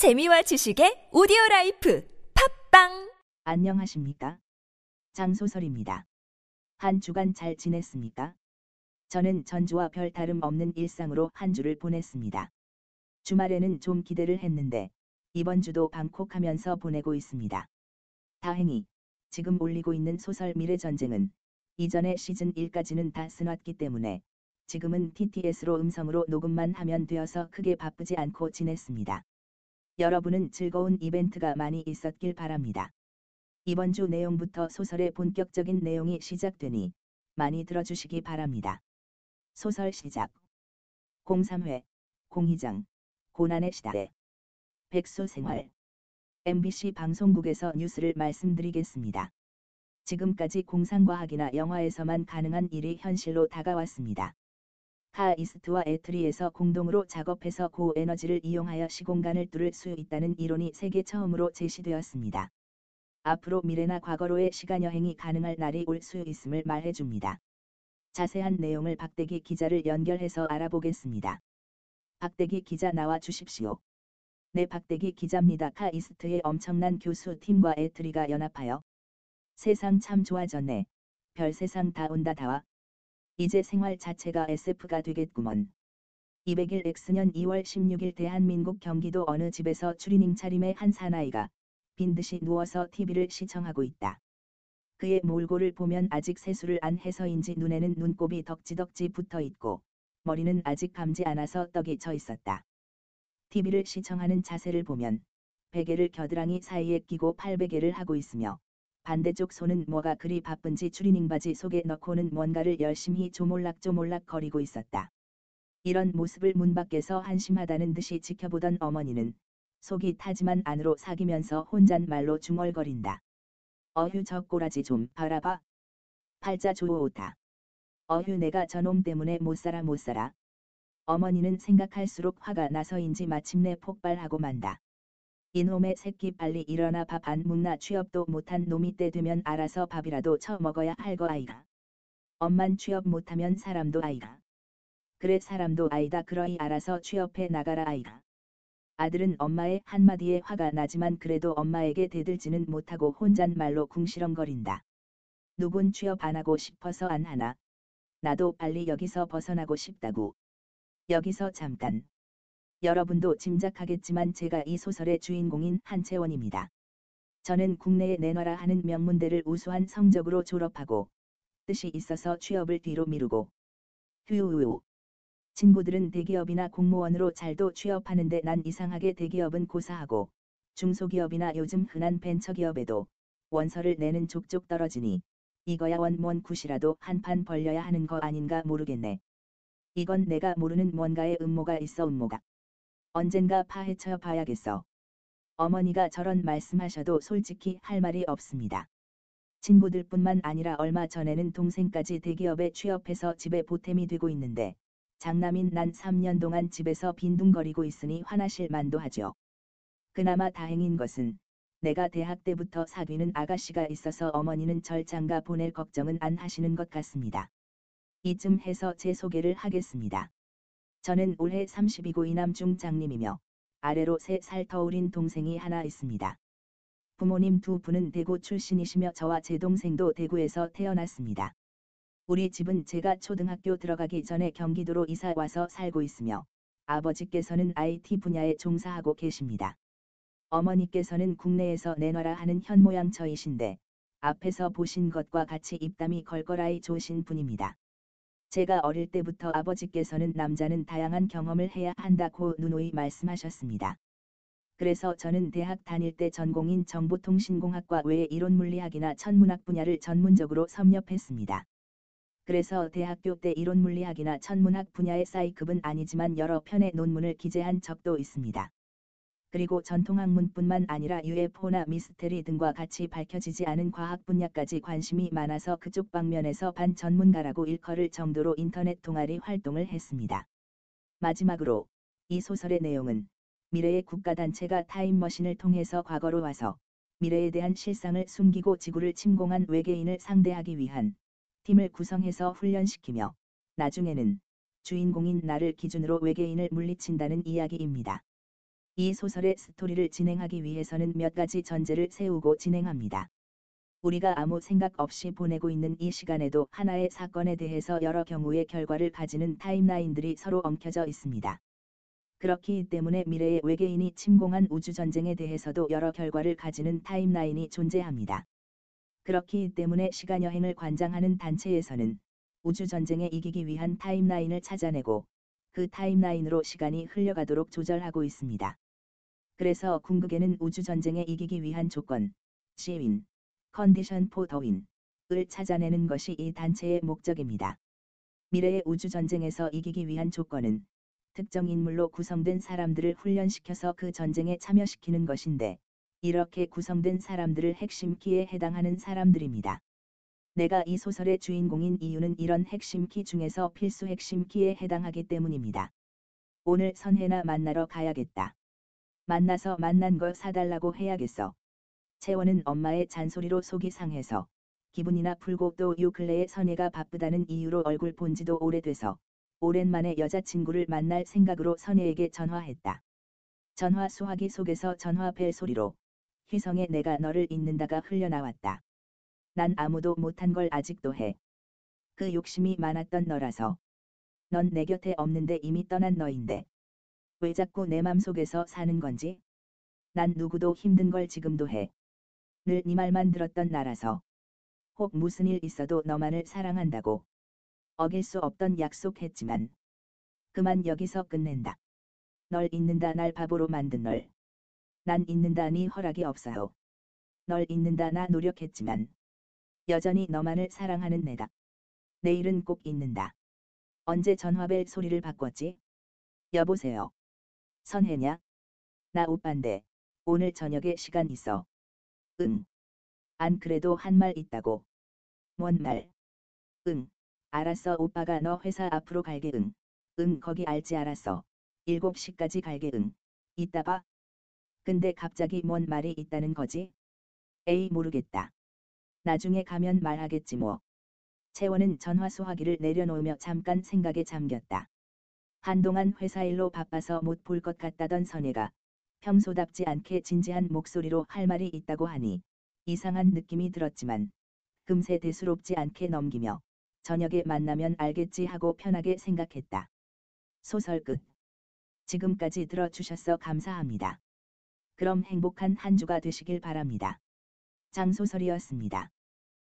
재미와 지식의 오디오 라이프 팟빵 안녕하십니까? 장소설입니다. 한 주간 잘 지냈습니까? 저는 전주와 별 다름 없는 일상으로 한 주를 보냈습니다. 주말에는 좀 기대를 했는데 이번 주도 방콕 하면서 보내고 있습니다. 다행히 지금 올리고 있는 소설 미래 전쟁은 이전에 시즌 1까지는 다 써놨기 때문에 지금은 TTS로 음성으로 녹음만 하면 되어서 크게 바쁘지 않고 지냈습니다. 여러분은 즐거운 이벤트가 많이 있었길 바랍니다. 이번 주 내용부터 소설의 본격적인 내용이 시작되니 많이 들어주시기 바랍니다. 소설 시작. 03회 공희장 고난의 시대 백수 생활 MBC 방송국에서 뉴스를 말씀드리겠습니다. 지금까지 공상과학이나 영화에서만 가능한 일이 현실로 다가왔습니다. 카이스트와 에트리에서 공동으로 작업해서 고에너지를 이용하여 시공간을 뚫을 수 있다는 이론이 세계 처음으로 제시되었습니다. 앞으로 미래나 과거로의 시간 여행이 가능할 날이 올 수 있음을 말해줍니다. 자세한 내용을 박대기 기자를 연결해서 알아보겠습니다. 박대기 기자 나와 주십시오. 네 박대기 기자입니다. 카이스트의 엄청난 교수 팀과 에트리가 연합하여 세상 참 좋아졌네. 별 세상 다 온다 다와 이제 생활 자체가 SF가 되겠구먼. 200일 X년 2월 16일 대한민국 경기도 어느 집에서 추리닝 차림의 한 사나이가 빈 듯이 누워서 TV를 시청하고 있다. 그의 몰골을 보면 아직 세수를 안 해서인지 눈에는 눈곱이 덕지덕지 붙어 있고 머리는 아직 감지 않아서 떡이 져 있었다. TV를 시청하는 자세를 보면 베개를 겨드랑이 사이에 끼고 팔베개를 하고 있으며 반대쪽 손은 뭐가 그리 바쁜지 추리닝 바지 속에 넣고는 뭔가를 열심히 조몰락조몰락 거리고 있었다. 이런 모습을 문 밖에서 한심하다는 듯이 지켜보던 어머니는 속이 타지만 안으로 사귀면서 혼잣말로 중얼거린다. 어휴 저 꼬라지 좀 바라봐. 팔자 좋다. 어휴 내가 저놈 때문에 못살아 못살아. 어머니는 생각할수록 화가 나서인지 마침내 폭발하고 만다. 이놈의 새끼 빨리 일어나 밥 안 묵나 취업도 못한 놈이 때 되면 알아서 밥이라도 쳐 먹어야 할 거 아이가. 엄만 취업 못하면 사람도 아이가. 그래 사람도 아이다 그러이 알아서 취업해 나가라 아이가. 아들은 엄마의 한마디에 화가 나지만 그래도 엄마에게 대들지는 못하고 혼잣말로 궁시렁거린다. 누군 취업 안 하고 싶어서 안 하나. 나도 빨리 여기서 벗어나고 싶다고. 여기서 잠깐. 여러분도 짐작하겠지만 제가 이 소설의 주인공인 한채원입니다. 저는 국내에 내놔라 하는 명문대를 우수한 성적으로 졸업하고 뜻이 있어서 취업을 뒤로 미루고 휴휴 친구들은 대기업이나 공무원으로 잘도 취업하는데 난 이상하게 대기업은 고사하고 중소기업이나 요즘 흔한 벤처기업에도 원서를 내는 족족 떨어지니 이거야 원몬 굿이라도 한판 벌려야 하는 거 아닌가 모르겠네. 이건 내가 모르는 뭔가의 음모가 있어 음모가. 언젠가 파헤쳐 봐야겠어. 어머니가 저런 말씀하셔도 솔직히 할 말이 없습니다. 친구들뿐만 아니라 얼마 전에는 동생까지 대기업에 취업해서 집에 보탬이 되고 있는데 장남인 난 3년 동안 집에서 빈둥거리고 있으니 화나실 만도 하죠. 그나마 다행인 것은 내가 대학 때부터 사귀는 아가씨가 있어서 어머니는 절 장가 보낼 걱정은 안 하시는 것 같습니다. 이쯤 해서 제 소개를 하겠습니다. 저는 올해 32고 이남 중 장님이며 아래로 3살 터울인 동생이 하나 있습니다. 부모님 두 분은 대구 출신이시며 저와 제 동생도 대구에서 태어났습니다. 우리 집은 제가 초등학교 들어가기 전에 경기도로 이사 와서 살고 있으며 아버지께서는 IT 분야에 종사하고 계십니다. 어머니께서는 국내에서 내놔라 하는 현모양처이신데 앞에서 보신 것과 같이 입담이 걸걸아이 좋으신 분입니다. 제가 어릴 때부터 아버지께서는 남자는 다양한 경험을 해야 한다고 누누이 말씀하셨습니다. 그래서 저는 대학 다닐 때 전공인 정보통신공학과 외에 이론 물리학이나 천문학 분야를 전문적으로 섭렵했습니다. 그래서 대학교 때 이론 물리학이나 천문학 분야의 사이급은 아니지만 여러 편의 논문을 기재한 적도 있습니다. 그리고 전통 학문뿐만 아니라 UFO나 미스테리 등과 같이 밝혀지지 않은 과학 분야까지 관심이 많아서 그쪽 방면에서 반 전문가라고 일컬을 정도로 인터넷 동아리 활동을 했습니다. 마지막으로 이 소설의 내용은 미래의 국가단체가 타임머신을 통해서 과거로 와서 미래에 대한 실상을 숨기고 지구를 침공한 외계인을 상대하기 위한 팀을 구성해서 훈련시키며 나중에는 주인공인 나를 기준으로 외계인을 물리친다는 이야기입니다. 이 소설의 스토리를 진행하기 위해서는 몇 가지 전제를 세우고 진행합니다. 우리가 아무 생각 없이 보내고 있는 이 시간에도 하나의 사건에 대해서 여러 경우의 결과를 가지는 타임라인들이 서로 엉켜져 있습니다. 그렇기 때문에 미래의 외계인이 침공한 우주전쟁에 대해서도 여러 결과를 가지는 타임라인이 존재합니다. 그렇기 때문에 시간여행을 관장하는 단체에서는 우주전쟁에 이기기 위한 타임라인을 찾아내고 그 타임라인으로 시간이 흘려가도록 조절하고 있습니다. 그래서 궁극에는 우주전쟁에 이기기 위한 조건, C-Win, condition for the win 을 찾아내는 것이 이 단체의 목적입니다. 미래의 우주전쟁에서 이기기 위한 조건은 특정 인물로 구성된 사람들을 훈련시켜서 그 전쟁에 참여시키는 것인데, 이렇게 구성된 사람들을 핵심 키에 해당하는 사람들입니다. 내가 이 소설의 주인공인 이유는 이런 핵심 키 중에서 필수 핵심 키에 해당하기 때문입니다. 오늘 선혜나 만나러 가야겠다. 만나서 만난 거 사달라고 해야겠어. 채원은 엄마의 잔소리로 속이 상해서 기분이나 풀고 또 요 근래에 선혜가 바쁘다는 이유로 얼굴 본 지도 오래돼서 오랜만에 여자친구를 만날 생각으로 선혜에게 전화했다. 전화 수화기 속에서 전화 벨 소리로 휘성에 내가 너를 잊는다가 흘려나왔다. 난 아무도 못한 걸 아직도 해. 그 욕심이 많았던 너라서. 넌 내 곁에 없는데 이미 떠난 너인데. 왜 자꾸 내 맘속에서 사는 건지? 난 누구도 힘든 걸 지금도 해. 늘 네 말만 들었던 나라서. 혹 무슨 일 있어도 너만을 사랑한다고. 어길 수 없던 약속했지만. 그만 여기서 끝낸다. 널 잊는다 날 바보로 만든 널. 난 잊는다 네 허락이 없어요. 널 잊는다 나 노력했지만. 여전히 너만을 사랑하는 내다. 내일은 꼭 잊는다. 언제 전화벨 소리를 바꿨지? 여보세요. 선혜냐? 나 오빤데. 오늘 저녁에 시간 있어. 응. 안 그래도 한 말 있다고. 뭔 말? 응. 알았어 오빠가 너 회사 앞으로 갈게 응. 응 거기 알지 알았어. 7시까지 갈게 응. 이따 봐. 근데 갑자기 뭔 말이 있다는 거지? 에이 모르겠다. 나중에 가면 말하겠지 뭐. 채원은 전화 수화기를 내려놓으며 잠깐 생각에 잠겼다. 한동안 회사 일로 바빠서 못 볼 것 같다던 선혜가 평소답지 않게 진지한 목소리로 할 말이 있다고 하니 이상한 느낌이 들었지만 금세 대수롭지 않게 넘기며 저녁에 만나면 알겠지 하고 편하게 생각했다. 소설 끝. 지금까지 들어주셔서 감사합니다. 그럼 행복한 한 주가 되시길 바랍니다. 장소설이었습니다.